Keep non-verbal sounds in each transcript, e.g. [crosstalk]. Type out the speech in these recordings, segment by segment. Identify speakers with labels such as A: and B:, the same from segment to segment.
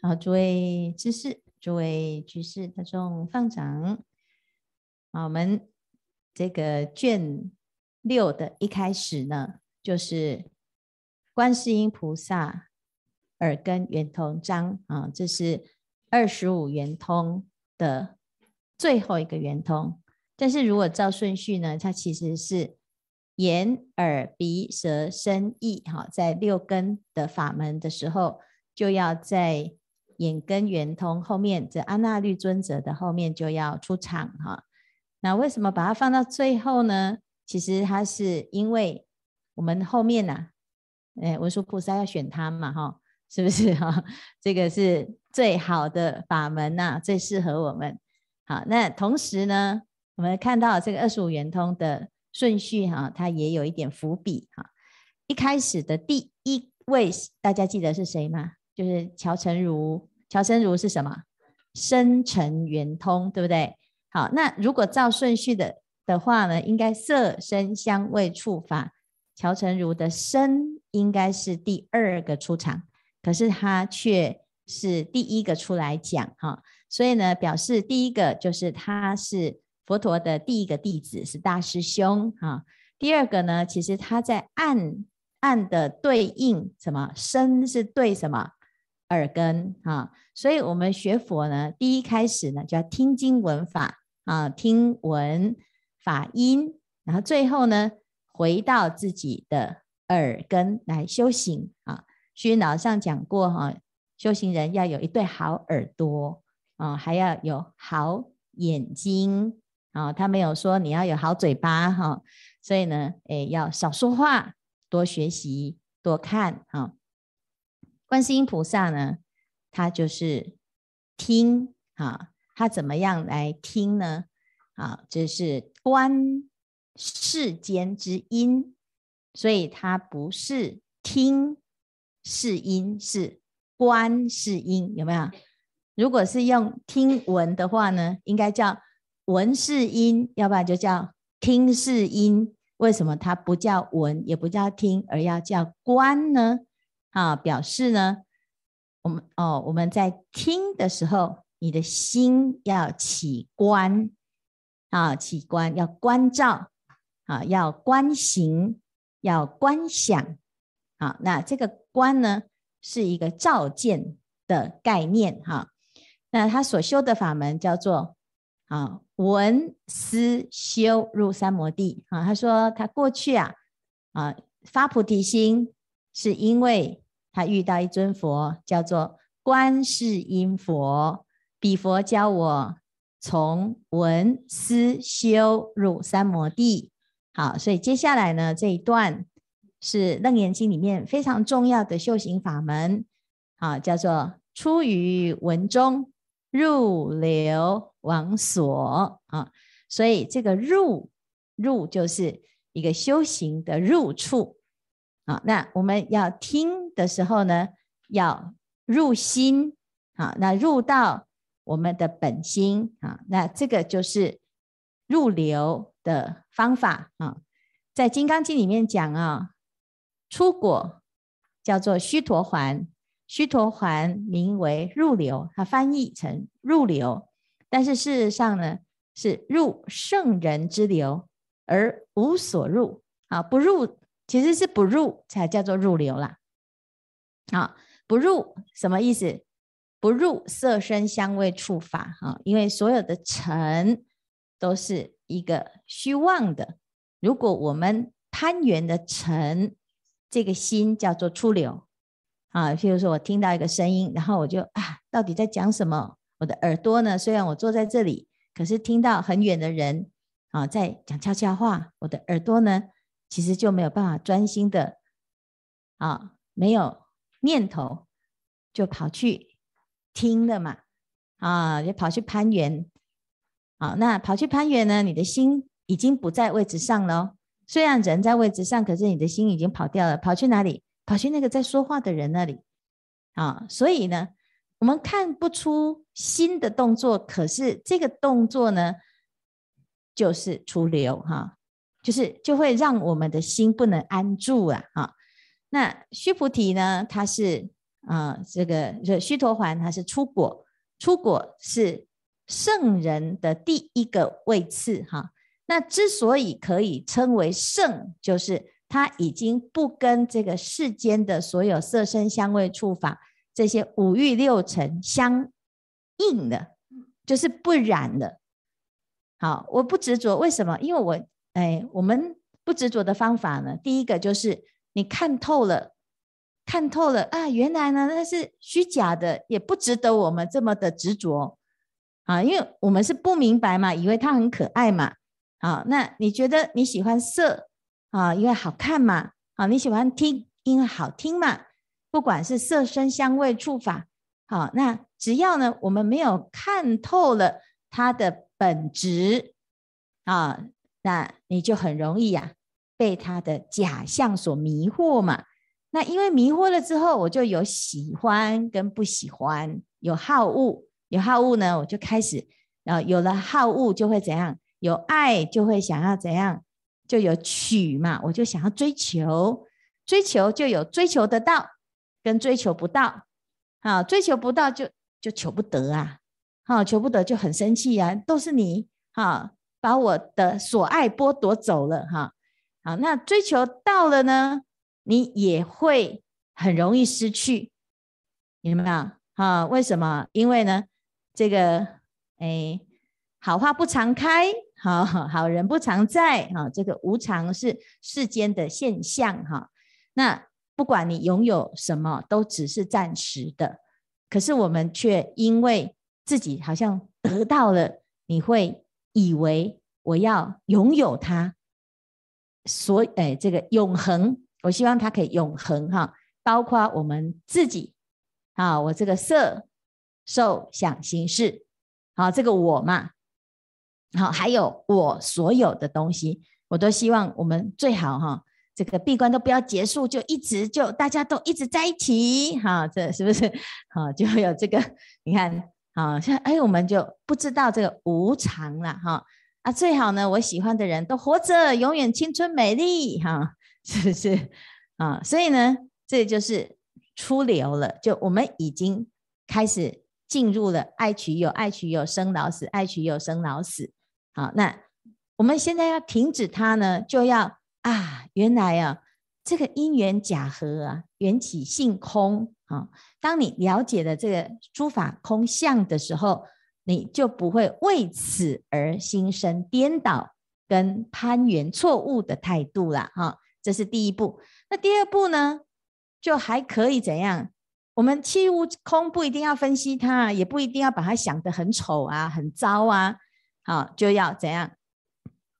A: 好，诸位知识，诸位居士大众放掌。好，我们这个卷六的一开始呢，就是观世音菩萨耳根圆通章啊，这是二十五圆通的最后一个圆通。但是如果照顺序呢，它其实是眼、耳、鼻、舌、身、意，哈，在六根的法门的时候，就要在眼根圆通后面，这阿那律尊者的后面就要出场，哈。那为什么把它放到最后呢？其实它是因为我们后面呐、啊，哎，文殊菩萨要选他嘛，哈，是不是 [laughs] 哈？这个是最好的法门呐、最适合我们。好，那同时呢，我们看到这个二十五圆通的顺序哈，它也有一点伏笔哈。一开始的第一位，大家记得是谁吗？就是乔成如。乔成如是什么？声尘圆通，对不对？好，那如果照顺序的的话呢，应该色声香味触法，乔成如的身应该是第二个出场，可是他却是第一个出来讲哈，所以呢，表示第一个就是他是佛陀的第一个弟子，是大师兄啊。第二个呢，其实他在暗暗的对应什么？声是对什么？耳根啊，所以我们学佛呢，第一开始呢，就要听经闻法。啊，听闻法音，然后最后呢，回到自己的耳根来修行啊。虚云老上讲过哈、修行人要有一对好耳朵啊，还要有好眼睛啊。他没有说你要有好嘴巴哈、所以呢，诶，要少说话，多学习，多看啊。观世音菩萨呢，他就是听啊。他怎么样来听呢？啊，这是观世间之音，所以他不是听是音，是观是音，有没有？如果是用听闻的话呢，应该叫闻是音，要不然就叫听是音。为什么它不叫闻，也不叫听，而要叫观呢？啊，表示呢，我们哦，我们在听的时候。你的心要起观啊，起观要观照啊，要观行，要观想啊。那这个观呢，是一个照见的概念哈。那他所修的法门叫做啊，闻思修入三摩地啊。他说他过去啊啊发菩提心，是因为他遇到一尊佛，叫做观世音佛。彼佛教我从闻思修入三摩地，好，所以接下来呢，这一段是楞严经里面非常重要的修行法门，啊，叫做出于文中入流王所啊，所以这个入入就是一个修行的入处啊。那我们要听的时候呢，要入心啊，那入到。我们的本心啊，那这个就是入流的方法啊。在《金刚经》里面讲啊，出果叫做须陀洹，须陀洹名为入流，它翻译成入流，但是事实上呢，是入圣人之流而无所入啊，不入其实是不入才叫做入流啦。啊，不入什么意思？不入色声香味触法啊，因为所有的尘都是一个虚妄的。如果我们攀缘的尘，这个心叫做出流啊。譬如说我听到一个声音，然后我就啊，到底在讲什么？我的耳朵呢？虽然我坐在这里，可是听到很远的人啊在讲悄悄话，我的耳朵呢，其实就没有办法专心的啊，没有念头就跑去。听了嘛，啊，就跑去攀缘，啊，那跑去攀缘呢？你的心已经不在位置上了。虽然人在位置上，可是你的心已经跑掉了，跑去哪里？跑去那个在说话的人那里，啊，所以呢，我们看不出新的动作，可是这个动作呢，就是出流哈，就是就会让我们的心不能安住啊，哈。那须菩提呢，它是啊、这个这须陀洹，它是出果，出果是圣人的第一个位次哈。那之所以可以称为圣，就是他已经不跟这个世间的所有色声香味触法这些五欲六尘相应了，就是不染了。好，我不执着，为什么？因为我哎，我们不执着的方法呢，第一个就是你看透了，看透了啊，原来呢那是虚假的，也不值得我们这么的执着啊，因为我们是不明白嘛，以为它很可爱嘛。好，那你觉得你喜欢色啊？因为好看嘛。啊，你喜欢听，因为好听嘛。不管是色声香味触法，好，那只要呢，我们没有看透了它的本质啊，那你就很容易呀、被它的假象所迷惑嘛。那因为迷惑了之后，我就有喜欢跟不喜欢，有好恶，有好恶呢，我就开始，啊有了好恶就会怎样？有爱就会想要怎样，就有取嘛，我就想要追求，追求就有追求得到，跟追求不到，好，追求不到就就求不得啊，好，求不得就很生气啊，都是你哈，把我的所爱剥夺走了哈，好，那追求到了呢，你也会很容易失去，明白没有？啊，为什么？因为呢，这个哎，好花不常开。好 [laughs] 好人不常在哈，这个无常是世间的现象哈。那不管你拥有什么，都只是暂时的。可是我们却因为自己好像 [coughs] 得到了，你会以为我要拥有它，所以哎，这个永恒，我希望它可以永恒哈。包括我们自己啊，我这个色受想行识，好，这个我嘛。好，还有我所有的东西，我都希望我们最好哈，这个闭关都不要结束，就一直就大家都一直在一起，哈，这是不是？好，就有这个，你看，好像哎，我们就不知道这个无常了，哈啊，最好呢，我喜欢的人都活着，永远青春美丽，哈，是不是？啊，所以呢，这就是出流了，就我们已经开始进入了爱取有，爱取有生老死，爱取有生老死。好，那我们现在要停止它呢，就要啊，原来啊，这个因缘假合啊，缘起性空啊。当你了解了这个诸法空相的时候，你就不会为此而心生颠倒跟攀缘错误的态度了哈。这是第一步。那第二步呢，就还可以怎样？我们契悟空不一定要分析它，也不一定要把它想得很丑啊，很糟啊。好，就要怎样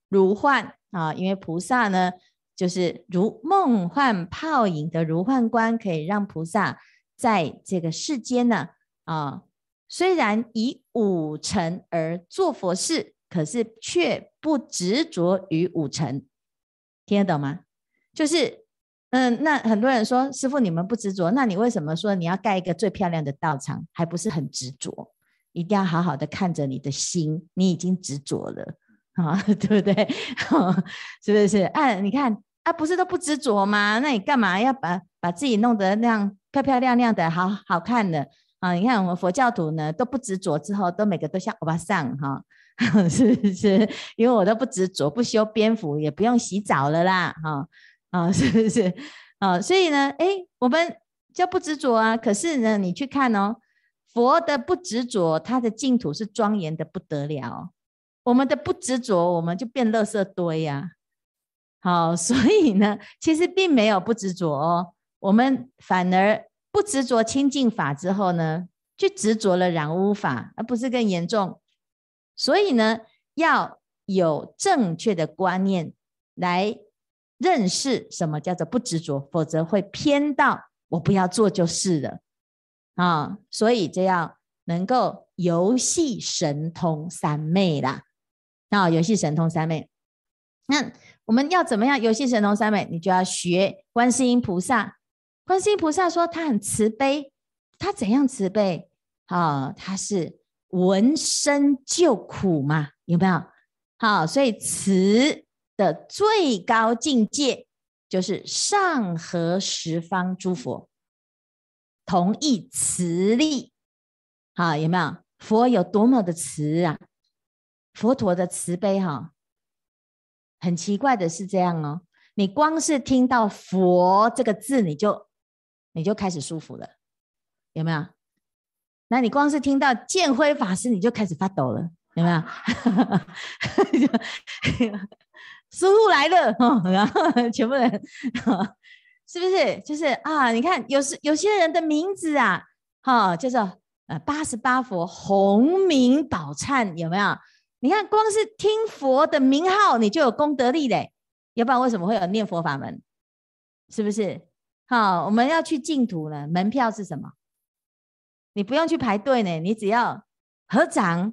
A: 如幻啊？因为菩萨呢，就是如梦幻泡影的如幻观，可以让菩萨在这个世间呢啊，虽然以五尘而做佛事，可是却不执着于五尘，听得懂吗？就是嗯，那很多人说，师父你们不执着，那你为什么说你要盖一个最漂亮的道场，还不是很执着？一定要好好的看着你的心，你已经执着了 [laughs] 啊，对不对？[laughs] 是不是？啊，你看啊，不是都不执着吗？那你干嘛要把把自己弄得那样漂漂亮亮的，好好看的啊？你看我们佛教徒呢，都不执着之后，都每个都像欧巴桑哈，[laughs] 是不是？因为我都不执着，不修边幅，也不用洗澡了啦，哈啊，是不是？啊，所以呢，哎，我们就不执着啊。可是呢，你去看哦。佛的不执着，他的净土是庄严的不得了。我们的不执着，我们就变垃圾堆呀、好，[laughs] 所以呢，其实并没有不执着哦。我们反而不执着清净法之后呢，就执着了染污法，而不是更严重。所以呢，要有正确的观念来认识什么叫做不执着，否则会偏到我不要做就是了。啊、所以就要能够游戏神通三昧啦。啊、游戏神通三昧。那我们要怎么样游戏神通三昧？你就要学观世音菩萨。观世音菩萨说他很慈悲，他怎样慈悲？啊、他是闻声救苦嘛，有没有？好、所以慈的最高境界就是上合十方诸佛同一慈力，好，有没有？佛有多么的慈啊？佛陀的慈悲哈，很奇怪的是这样哦。你光是听到“佛”这个字，你就你就开始舒服了，有没有？那你光是听到建辉法师，你就开始发抖了，有没有？[laughs] 师父来了，然后全部人是不是？就是啊，你看有时有些人的名字啊，哈，叫做呃八十八佛洪名宝忏，有没有？你看光是听佛的名号，你就有功德力嘞。要不然为什么会有念佛法门？是不是？好，我们要去净土了，门票是什么？你不用去排队呢，你只要合掌，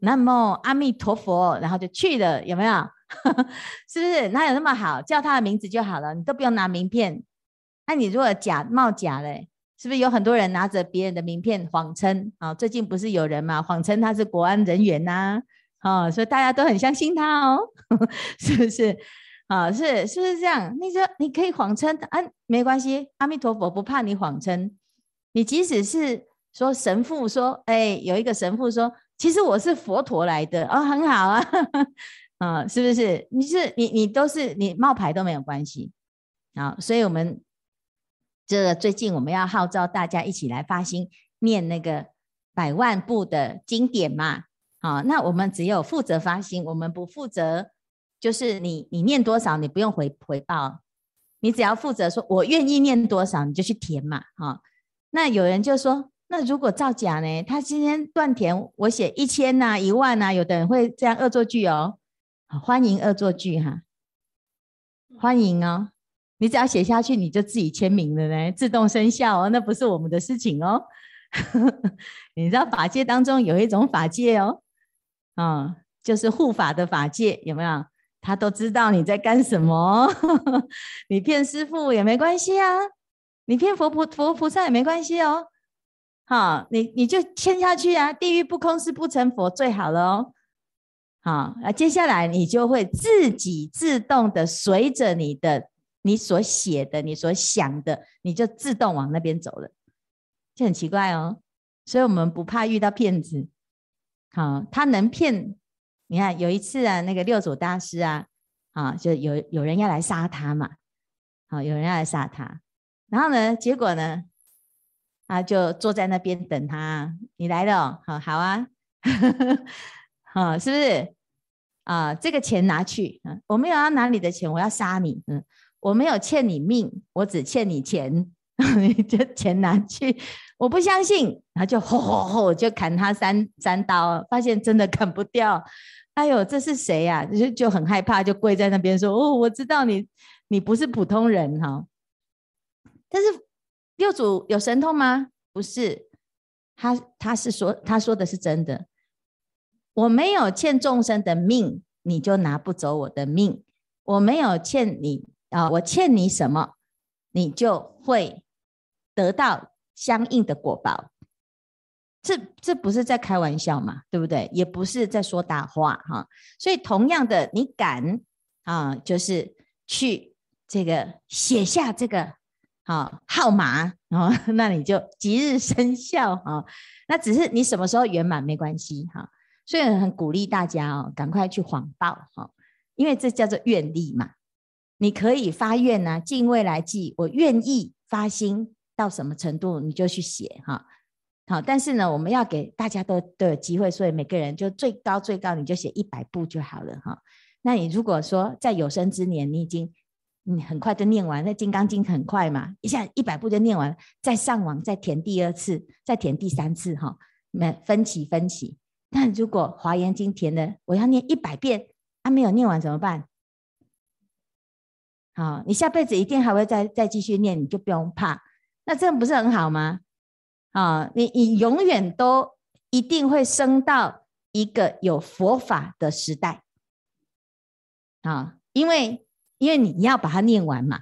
A: 南无阿弥陀佛，然后就去了，有没有？[laughs] 是不是？哪有那么好？叫他的名字就好了，你都不用拿名片。那你如果假冒假嘞，是不是有很多人拿着别人的名片谎称？啊，最近不是有人嘛，谎称他是国安人员呐、啊？啊，所以大家都很相信他哦，[laughs] 是不是？啊，是是不是这样？你说你可以谎称啊，没关系，阿弥陀佛不怕你谎称。你即使是说神父说，哎，有一个神父说，其实我是佛陀来的哦，很好啊，[laughs] 啊，是不是？你是你你都是你冒牌都没有关系啊。所以我们这最近我们要号召大家一起来发心念那个百万部的经典嘛。好，那我们只有负责发心，我们不负责。就是你，你念多少，你不用回回报，你只要负责说，我愿意念多少，你就去填嘛，哈。那有人就说，那如果造假呢？他今天断填，我写一千呐，一万呐，有的人会这样恶作剧哦。欢迎恶作剧哈，欢迎哦。你只要写下去，你就自己签名了呢，自动生效哦，那不是我们的事情哦。[laughs] 你知道法界当中有一种法界哦，啊，就是护法的法界，有没有？他都知道你在干什么，[laughs] 你骗师父也没关系啊，你骗佛菩佛菩萨也没关系哦。好，你你就签下去啊，地狱不空誓不成佛最好了哦。好，那接下来你就会自己自动的随着你的你所写的你所想的，你就自动往那边走了，就很奇怪哦。所以我们不怕遇到骗子，好，他能骗。你看有一次啊，那个六祖大师啊，啊，就有有人要来杀他嘛，好，有人要来杀他，然后呢，结果呢，他就坐在那边等他，你来了哦，好好啊，啊，是不是？啊，这个钱拿去，嗯，我没有要拿你的钱，我要杀你，嗯，我没有欠你命，我只欠你钱，[laughs] 你就钱拿去，我不相信，然后就吼吼吼，就砍他三三刀，发现真的砍不掉。哎呦，这是谁呀？就就很害怕，就跪在那边说：“哦，我知道你，你不是普通人哈。”但是六祖有神通吗？不是，他他是说，他说的是真的。我没有欠众生的命，你就拿不走我的命。我没有欠你啊，我欠你什么，你就会得到相应的果报。这这不是在开玩笑嘛，对不对？也不是在说大话哈。所以同样的，你敢啊，就是去这个写下这个啊号码，然后 [laughs] 那你就即日生效啊。那只是你什么时候圆满没关系哈。所以很鼓励大家哦，赶快去谎报哈，因为这叫做愿力嘛。你可以发愿呐，尽未来际，我愿意发心到什么程度，你就去写哈。好，但是呢，我们要给大家都都有机会，所以每个人就最高最高，你就写一百步就好了哈。那你如果说在有生之年，你已经你很快就念完，那《金刚经》很快嘛，一下一百步就念完，再上网再填第二次，再填第三次哈，没分期分期。那如果《华严经》填的，我要念一百遍，还、啊、没有念完怎么办？好，你下辈子一定还会再再继续念，你就不用怕。那这样不是很好吗？啊，你你永远都一定会升到一个有佛法的时代啊，因为因为你要把它念完嘛，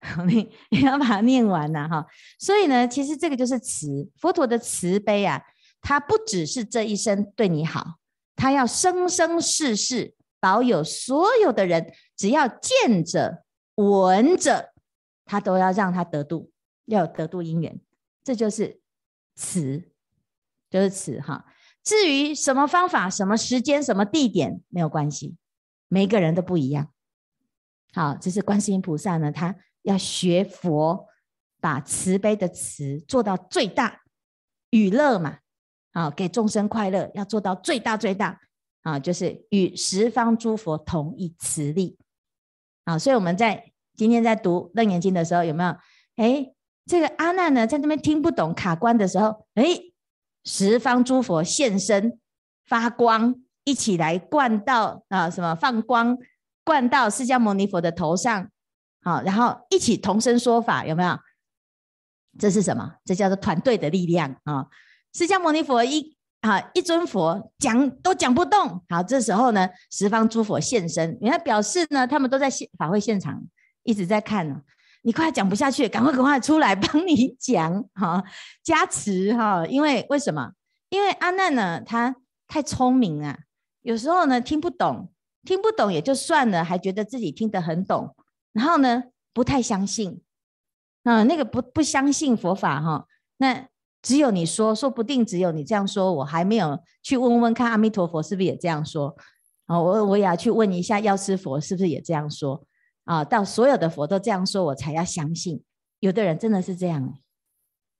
A: [laughs] 你要把它念完呐哈，所以呢，其实这个就是慈佛陀的慈悲啊，他不只是这一生对你好，他要生生世世保有所有的人，只要见着闻者，他都要让他得度，要有得度因缘，这就是慈，就是慈哈。至于什么方法、什么时间、什么地点，没有关系，每个人都不一样。好，这是观世音菩萨呢，他要学佛，把慈悲的慈做到最大，与乐嘛，啊，给众生快乐，要做到最大最大，啊，就是与十方诸佛同一慈力，啊，所以我们在今天在读楞严经的时候，有没有？哎，这个阿难呢，在那边听不懂卡关的时候，哎。十方诸佛现身发光，一起来灌到啊什么放光，灌到释迦牟尼佛的头上，好，然后一起同声说法，有没有？这是什么？这叫做团队的力量啊！释迦牟尼佛一啊一尊佛讲都讲不动，好，这时候呢，十方诸佛现身，你看表示呢，他们都在现法会现场一直在看呢。你快讲不下去，赶快赶快出来帮你讲哈，加持哈。因为为什么？因为阿难呢，他太聪明啊，有时候呢听不懂，听不懂也就算了，还觉得自己听得很懂，然后呢不太相信，啊，那个不不相信佛法哈。那只有你说，说不定只有你这样说，我还没有去问问看阿弥陀佛是不是也这样说啊？我我也要去问一下药师佛是不是也这样说。啊，到所有的佛都这样说，我才要相信。有的人真的是这样。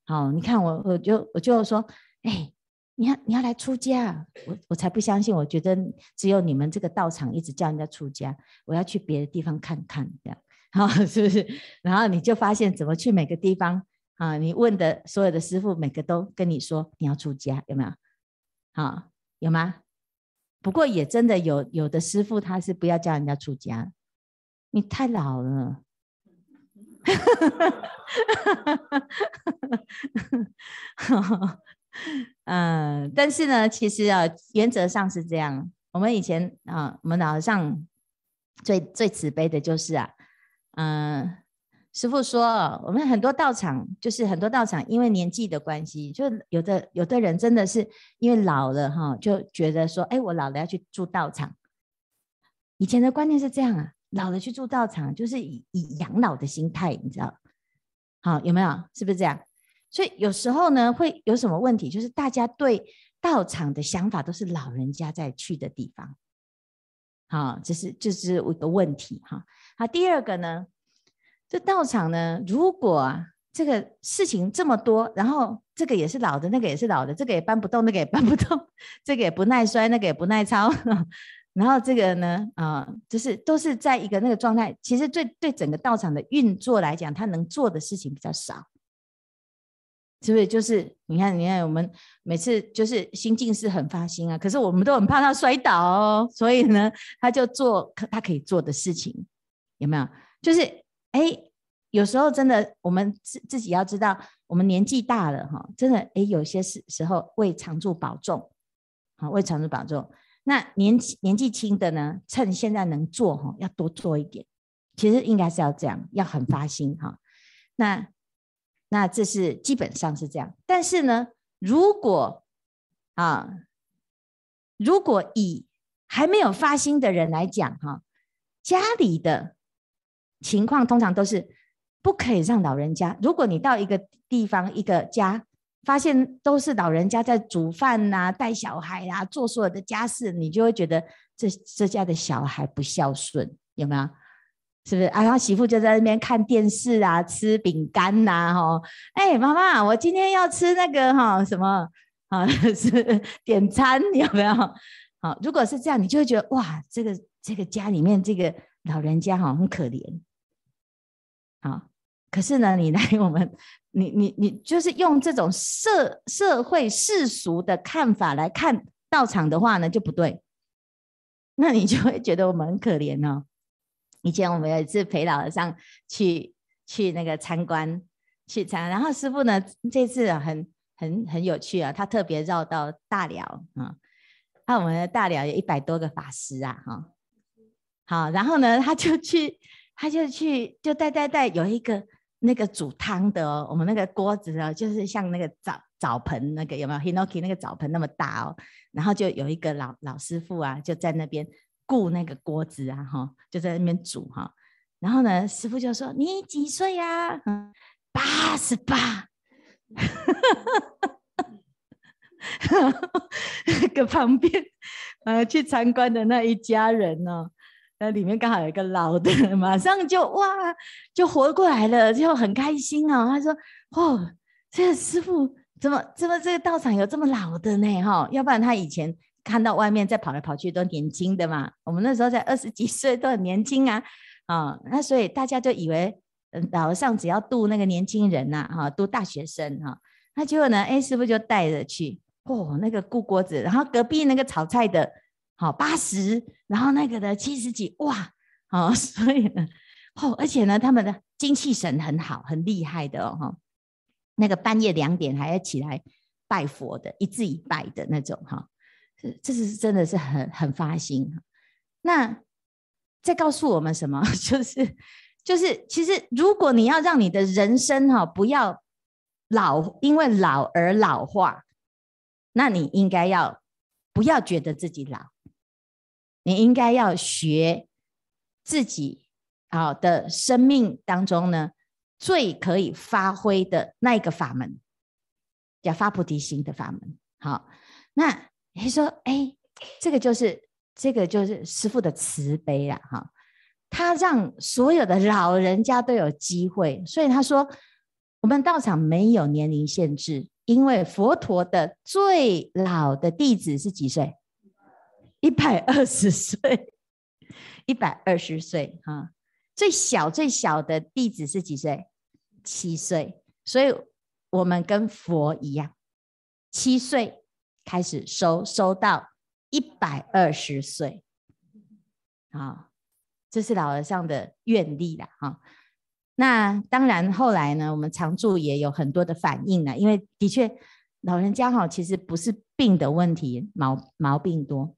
A: 好，你看我，我就我就说，哎，你要你要来出家，我我才不相信。我觉得只有你们这个道场一直叫人家出家，我要去别的地方看看，这样，[laughs] 好，是不是？然后你就发现怎么去每个地方啊？你问的所有的师傅，每个都跟你说你要出家，有没有？好，有吗？不过也真的有有的师傅他是不要叫人家出家。你太老了，[laughs] 嗯，但是呢，其实啊，原则上是这样。我们以前啊，我们老和尚最最慈悲的就是啊，嗯，师傅说，我们很多道场，就是很多道场，因为年纪的关系，就有的有的人真的是因为老了哈，就觉得说，哎，我老了要去住道场。以前的观念是这样啊。老了去住道场，就是以以养老的心态，你知道？好，有没有？是不是这样？所以有时候呢，会有什么问题？就是大家对道场的想法都是老人家在去的地方。好，这是这是一个问题哈。好，第二个呢，这道场呢，如果这个事情这么多，然后这个也是老的，那个也是老的，这个也搬不动，那个也搬不动，这个也不耐摔，那个也不耐操。然后这个呢，啊、就是都是在一个那个状态。其实对对整个道场的运作来讲，他能做的事情比较少，是不是？就是你看，你看，我们每次就是心境是很发心啊，可是我们都很怕他摔倒哦，所以呢，他就做他可以做的事情，有没有？就是哎，有时候真的，我们自自己要知道，我们年纪大了哈，真的哎，有些时时候为常住保重，好，为常住保重。那年纪年纪轻的呢，趁现在能做哈，要多做一点。其实应该是要这样，要很发心哈。那那这是基本上是这样。但是呢，如果啊，如果以还没有发心的人来讲哈，家里的情况通常都是不可以让老人家。如果你到一个地方一个家。发现都是老人家在煮饭呐、啊、带小孩啊、做所有的家事，你就会觉得这这家的小孩不孝顺，有没有？是不是？啊，然后媳妇就在那边看电视啊、吃饼干呐，哈，哎，妈妈，我今天要吃那个哈什么啊？[laughs] 是点餐有没有？好，如果是这样，你就会觉得哇，这个这个家里面这个老人家哈很可怜，啊。可是呢，你来我们，你你你就是用这种社社会世俗的看法来看道场的话呢，就不对。那你就会觉得我们很可怜哦。以前我们有一次陪老和尚去去那个参观，去参，然后师傅呢这次很很很有趣啊，他特别绕到大寮啊，那我们的大寮有一百多个法师啊，哈，好，然后呢他就去，他就去，就带带带有一个。那个煮汤的哦，我们那个锅子哦，就是像那个澡澡盆那个有没有？Hinoki 那个澡盆那么大哦，然后就有一个老老师傅啊，就在那边顾那个锅子啊，哈，就在那边煮哈。然后呢，师傅就说：“你几岁呀？”，八十八。[laughs] 那个旁边呃去参观的那一家人呢、哦，那里面刚好有一个老的，[laughs] 马上就哇就活过来了，就很开心哦。他说：“哦，这个师傅怎么怎么这个道场有这么老的呢？哈，要不然他以前看到外面在跑来跑去都年轻的嘛。我们那时候才二十几岁，都很年轻啊啊、那所以大家就以为，嗯，老和尚只要度那个年轻人呐，哈，度大学生哈。那结果呢，哎，师傅就带着去。”哦，那个顾锅子，然后隔壁那个炒菜的，好八十，然后那个的七十几，哇，好，[laughs] 所以呢，哦，而且呢，他们的精气神很好，很厉害的哦，哈，那个半夜两点还要起来拜佛的，一字一拜的那种，哈，这这是真的是很很发心。那在告诉我们什么？就 [laughs] 是就是，其实如果你要让你的人生哈不要老，因为老而老化。那你应该要不要觉得自己老？你应该要学自己好的生命当中呢，最可以发挥的那一个法门，叫发菩提心的法门。好，那你说，哎，这个就是这个就是师父的慈悲了哈。他让所有的老人家都有机会，所以他说，我们道场没有年龄限制。因为佛陀的最老的弟子是几岁？一百二十 [laughs] 岁，一百二十岁哈。最小最小的弟子是几岁？七岁。所以我们跟佛一样，七岁开始收，收到一百二十岁。啊，这是老和尚的愿力了哈。那当然，后来呢，我们常住也有很多的反应呢，因为的确老人家哈，其实不是病的问题，毛毛病多，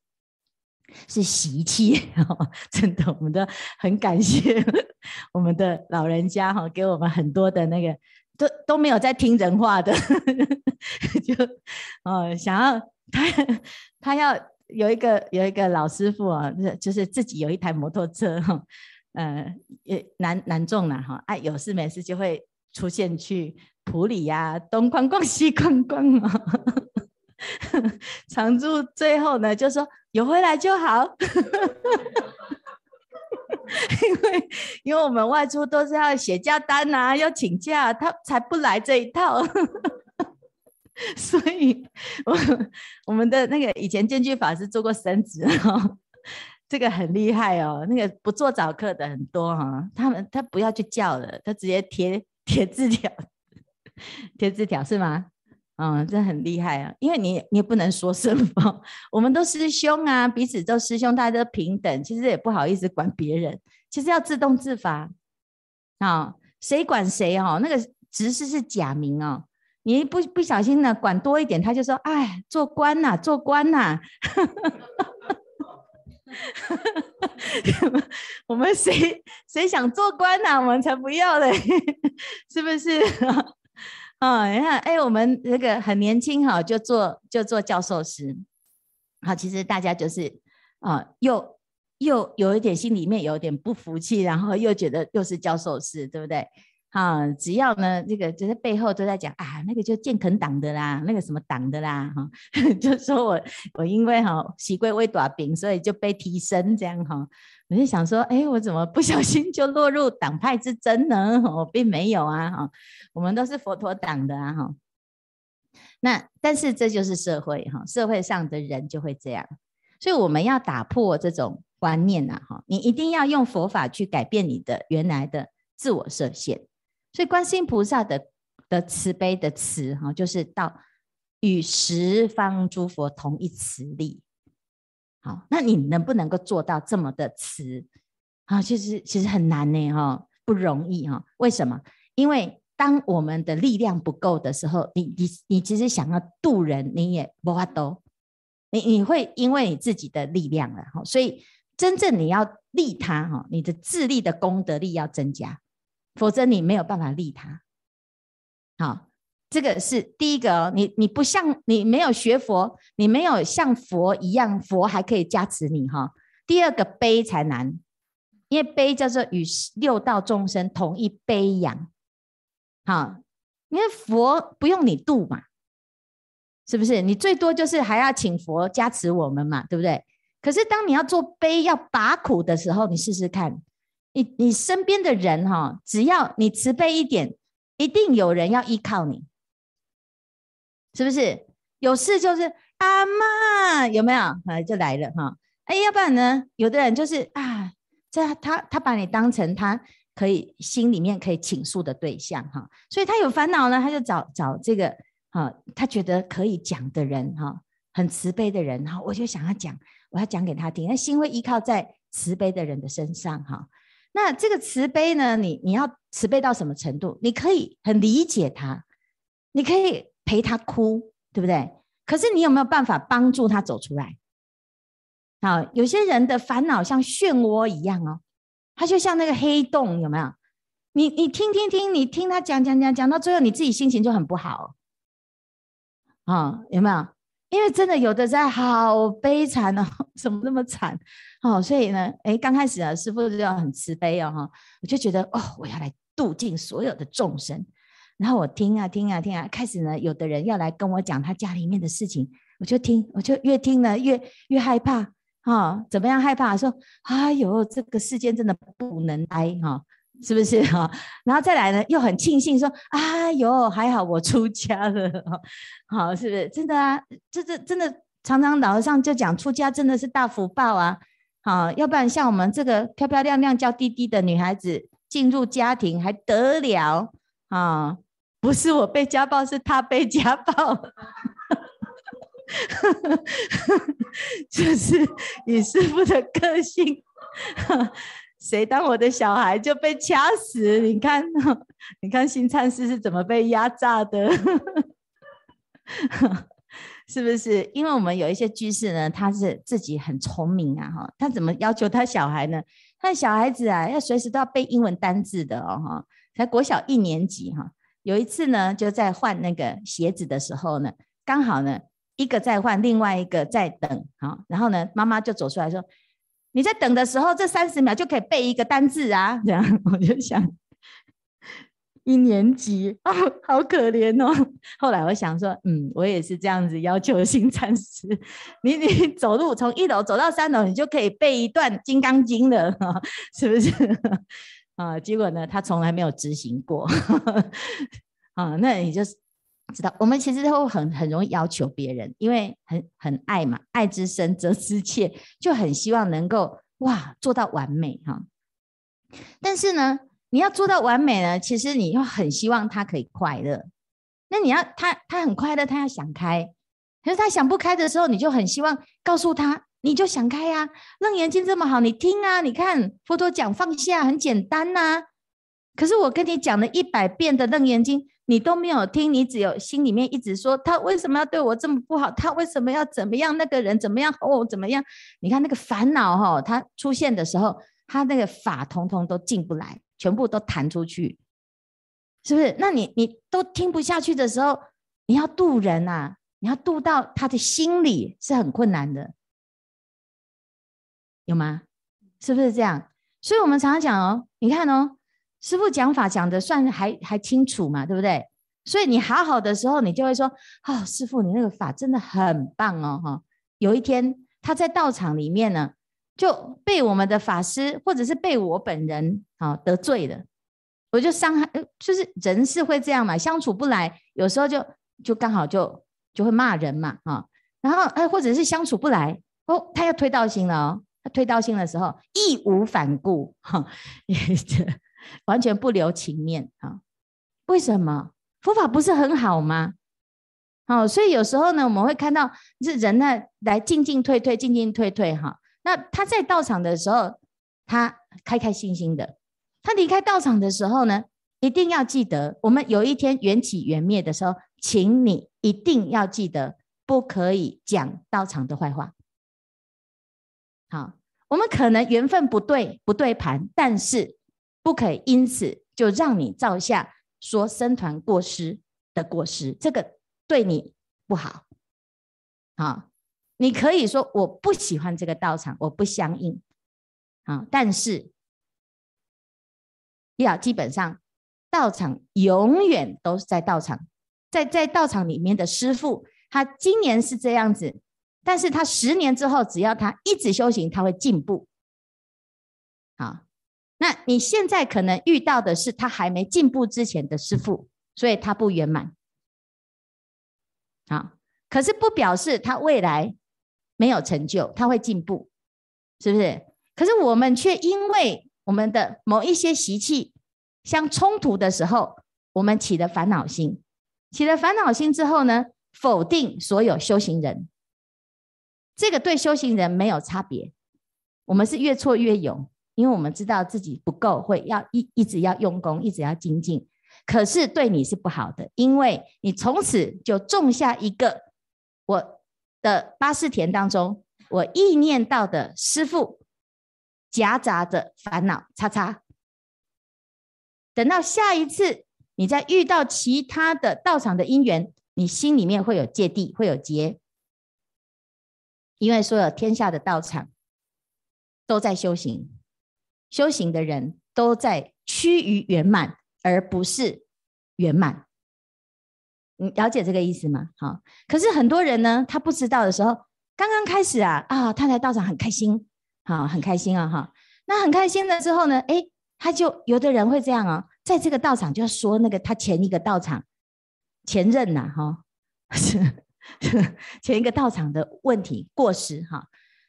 A: 是习气。[laughs] 真的，我们都很感谢我们的老人家哈，给我们很多的那个，都都没有在听人话的，[laughs] 就哦，想要他他要有一个有一个老师傅啊，就是自己有一台摩托车哈。呃，也男男众了哈，哎，有事没事就会出现去埔里呀、东逛逛西逛逛啊。[laughs] 常住最后呢，就说有回来就好，[laughs] 因为因为我们外出都是要写假单啊，要请假，他才不来这一套。[laughs] 所以我我们的那个以前建具法师做过升职哦。这个很厉害哦，那个不做早课的很多哈、哦，他们他不要去叫了，他直接贴贴字条，贴字条是吗？嗯，这很厉害啊，因为你你也不能说什么，[laughs] 我们都师兄啊，彼此都师兄，大家都平等，其实也不好意思管别人，其实要自动自发啊、哦，谁管谁哦，那个执事是假名哦，你不不小心呢管多一点，他就说哎，做官呐、啊，做官呐、啊。[laughs] 我们谁谁想做官呐、啊？我们才不要嘞，[laughs] 是不是？啊，你看，哎，我们那个很年轻哈，就做就做教授师。好，其实大家就是啊，又又有一点心里面有点不服气，然后又觉得又是教授师，对不对？啊，只要呢，这个就是背后都在讲啊，那个就建肯党的啦，那个什么党的啦，哈，[laughs] 就说我我因为哈习贵为大饼，所以就被提升这样哈。我就想说，哎，我怎么不小心就落入党派之争呢？我并没有啊，哈，我们都是佛陀党的啊，哈。那但是这就是社会哈，社会上的人就会这样，所以我们要打破这种观念呐，哈，你一定要用佛法去改变你的原来的自我设限。所以观世音菩萨的的慈悲的慈哈，就是到与十方诸佛同一慈力。好，那你能不能够做到这么的慈啊？其实其实很难呢，哈，不容易哈。为什么？因为当我们的力量不够的时候，你你你其实想要渡人，你也无法度，你你会因为你自己的力量了哈。所以真正你要利他哈，你的自利的功德力要增加。否则你没有办法利他。好，这个是第一个。你你不像你没有学佛，你没有像佛一样，佛还可以加持你哈。第二个悲才难，因为悲叫做与六道众生同一悲仰。好，因为佛不用你度嘛，是不是？你最多就是还要请佛加持我们嘛，对不对？可是当你要做悲要拔苦的时候，你试试看，你你身边的人哈，只要你慈悲一点，一定有人要依靠你，是不是？有事就是阿嬷，有没有？啊，就来了哈。哎，要不然呢？有的人就是啊，这他他把你当成他可以心里面可以倾诉的对象哈，所以他有烦恼呢，他就找找这个哈，他觉得可以讲的人哈，很慈悲的人哈，我就想要讲，我要讲给他听，那心会依靠在慈悲的人的身上哈。那这个慈悲呢，你你要慈悲到什么程度？你可以很理解他，你可以陪他哭，对不对？可是你有没有办法帮助他走出来？好，有些人的烦恼像漩涡一样哦，他就像那个黑洞，有没有？你你听听听，你听他讲讲讲讲到最后，你自己心情就很不好啊，有没有？因为真的有的在好悲惨哦，[laughs] 怎么那么惨？哦，所以呢，哎，刚开始啊，师父就要很慈悲哦，哈，我就觉得哦，我要来度尽所有的众生。然后我听啊听啊听啊，开始呢，有的人要来跟我讲他家里面的事情，我就听，我就越听呢越越害怕啊、怎么样害怕？说哎呦，这个世间真的不能待哈、是不是 [laughs] 哈、然后再来呢，又很庆幸说，哎呦，还好我出家了，好、哦，是不是真的啊？这这真的常常老和尚就讲，出家真的是大福报啊，好、要不然像我们这个漂漂亮亮叫滴滴的女孩子进入家庭还得了啊？不是我被家暴，是他被家暴，[laughs] 就是以师父的个性，谁当我的小孩就被掐死。你看，你看新禅师是怎么被压榨的，[laughs] 是不是？因为我们有一些居士呢，他是自己很聪明啊，哈，他怎么要求他小孩呢？他的小孩子啊，要随时都要背英文单字的哦，哈，才国小一年级哈。有一次呢，就在换那个鞋子的时候呢，刚好呢，一个在换，另外一个在等，好，然后呢，妈妈就走出来说：“你在等的时候，这三十秒就可以背一个单字啊。”这样 [laughs] 我就想，一年级哦，好可怜哦。后来我想说，嗯，我也是这样子要求新禅师，你 [laughs] 你走路从一楼走到三楼，你就可以背一段《金刚经》了，[laughs] 是不是？啊，结果呢，他从来没有执行过，[laughs] 啊，那你就知道，我们其实都很很容易要求别人，因为很很爱嘛，爱之深责之切，就很希望能够哇做到完美哈。但是呢，你要做到完美呢，其实你又很希望他可以快乐。那你要他他很快乐，他要想开，可是他想不开的时候，你就很希望告诉他。你就想开呀、啊，楞严经这么好，你听啊，你看佛陀讲放下很简单呐、可是我跟你讲了一百遍的楞严经，你都没有听，你只有心里面一直说他为什么要对我这么不好，他为什么要怎么样，那个人怎么样哦，怎么样？你看那个烦恼哈、哦，他出现的时候，他那个法统统都进不来，全部都弹出去，是不是？那你你都听不下去的时候，你要度人啊，你要度到他的心里是很困难的。有吗？是不是这样？所以我们常常讲哦，你看哦，师父讲法讲的算还还清楚嘛，对不对？所以你好好的时候，你就会说，哦，师父你那个法真的很棒哦，哈。有一天他在道场里面呢，就被我们的法师或者是被我本人啊得罪了，我就伤害，就是人是会这样嘛，相处不来，有时候就就刚好就就会骂人嘛，啊，然后哎，或者是相处不来，哦，他要推道心了哦。推道心的时候，义无反顾，哈，[laughs] 完全不留情面，哈。为什么佛法不是很好吗？好，所以有时候呢，我们会看到是人呢来进进退退，进进退退，哈。那他在道场的时候，他开开心心的；他离开道场的时候呢，一定要记得，我们有一天缘起缘灭的时候，请你一定要记得，不可以讲道场的坏话。好。我们可能缘分不对，不对盘，但是不可以因此就让你造下说生团过失的过失，这个对你不好。啊，你可以说我不喜欢这个道场，我不相应。啊，但是要基本上道场永远都是在道场，在在道场里面的师傅，他今年是这样子，但是他十年之后，只要他一直修行，他会进步。好，那你现在可能遇到的是他还没进步之前的师父，所以他不圆满。好，可是不表示他未来没有成就，他会进步，是不是？可是我们却因为我们的某一些习气相冲突的时候，我们起了烦恼心，起了烦恼心之后呢，否定所有修行人，这个对修行人没有差别，我们是越挫越勇。因为我们知道自己不够，会要一一直要用功，一直要精进，可是对你是不好的，因为你从此就种下一个我的八识田当中，我意念到的师父夹杂着烦恼，叉叉。等到下一次你再遇到其他的道场的因缘，你心里面会有芥蒂，会有结，因为所有天下的道场都在修行。修行的人都在趋于圆满，而不是圆满。你了解这个意思吗？好，可是很多人呢，他不知道的时候，刚刚开始啊啊，他来道场很开心，好，很开心啊哈。那很开心了之后呢，哎，他就有的人会这样啊，在这个道场就说那个他前一个道场前任呐哈，[laughs] [laughs] 前一个道场的问题过失哈。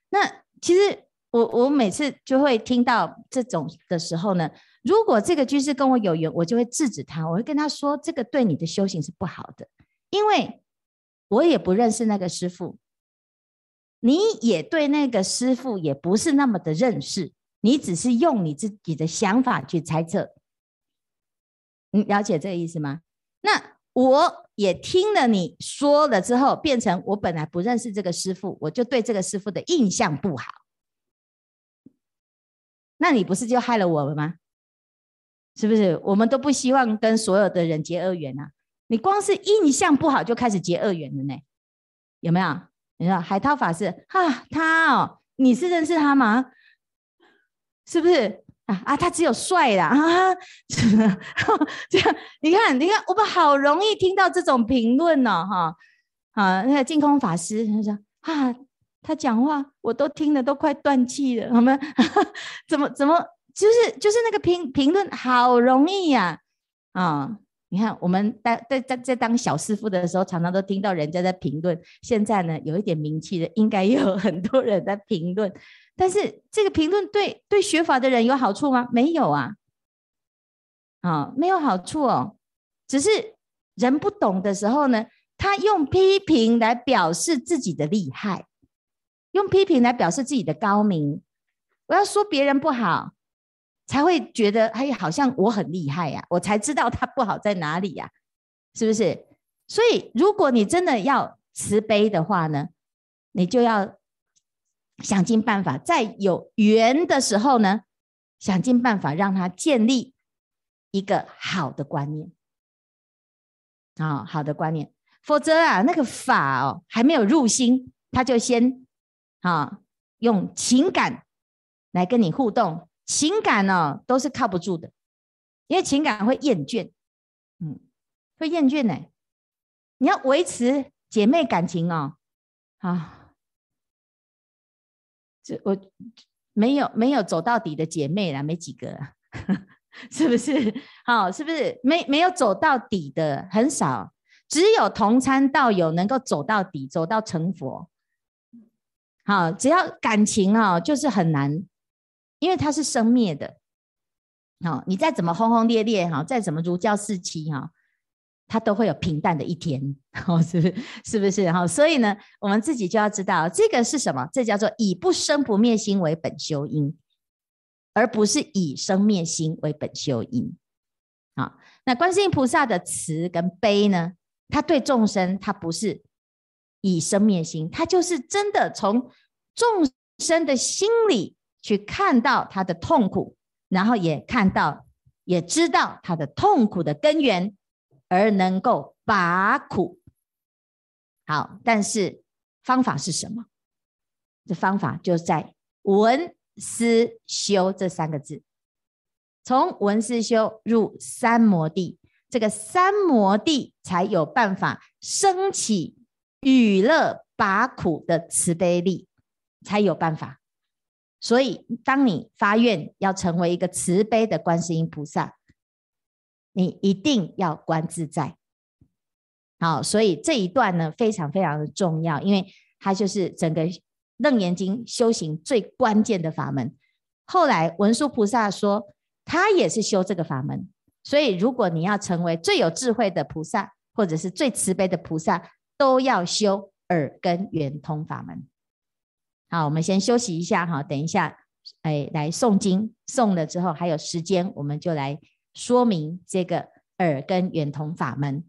A: 那其实。我我每次就会听到这种的时候呢，如果这个居士跟我有缘，我就会制止他，我会跟他说，这个对你的修行是不好的，因为我也不认识那个师傅，你也对那个师傅也不是那么的认识，你只是用你自己的想法去猜测，你了解这个意思吗？那我也听了你说了之后，变成我本来不认识这个师傅，我就对这个师傅的印象不好。那你不是就害了我了吗？是不是？我们都不希望跟所有的人结恶缘啊！你光是印象不好就开始结恶缘了呢？有没有？你说海涛法师啊，他哦，你是认识他吗？是不是啊？他只有帅啦啊！这样你看，你看，我们好容易听到这种评论呢，哈啊！那个净空法师他说啊。他讲话我都听得都快断气了，好吗？怎么怎么就是就是那个评评论好容易呀啊，你看我们在在在在当小师傅的时候，常常都听到人家在评论。现在呢，有一点名气的，应该也有很多人在评论。但是这个评论对对学法的人有好处吗？没有啊，啊，没有好处哦。只是人不懂的时候呢，他用批评来表示自己的厉害。用批评来表示自己的高明，我要说别人不好，才会觉得哎，好像我很厉害呀，我才知道他不好在哪里呀，是不是？所以，如果你真的要慈悲的话呢，你就要想尽办法，在有缘的时候呢，想尽办法让他建立一个好的观念啊，好的观念，否则啊，那个法哦还没有入心，他就先。啊，用情感来跟你互动，情感呢、哦、都是靠不住的，因为情感会厌倦，嗯，会厌倦呢。你要维持姐妹感情哦，啊，我没有没有走到底的姐妹啦，没几个，[laughs] 是不是？好，是不是？没没有走到底的很少，只有同参道友能够走到底，走到成佛。好，只要感情啊，就是很难，因为它是生灭的。好，你再怎么轰轰烈烈哈，再怎么如胶似漆哈，它都会有平淡的一天。[laughs] 哦，是不是？是不是？好，所以呢，我们自己就要知道这个是什么？这叫做以不生不灭心为本修因，而不是以生灭心为本修因。好，那观世音菩萨的慈跟悲呢？他对众生，他不是。以生灭心，他就是真的从众生的心里去看到他的痛苦，然后也看到，也知道他的痛苦的根源，而能够拔苦。好，但是方法是什么？这方法就在闻思修这三个字。从闻思修入三摩地，这个三摩地才有办法升起与乐拔苦的慈悲力，才有办法。所以，当你发愿要成为一个慈悲的观世音菩萨，你一定要观自在。好，所以这一段呢，非常非常的重要，因为它就是整个《楞严经》修行最关键的法门。后来文殊菩萨说，他也是修这个法门。所以，如果你要成为最有智慧的菩萨，或者是最慈悲的菩萨，都要修耳根圆通法门。好，我们先休息一下哈，等一下，哎，来诵经，诵了之后还有时间，我们就来说明这个耳根圆通法门。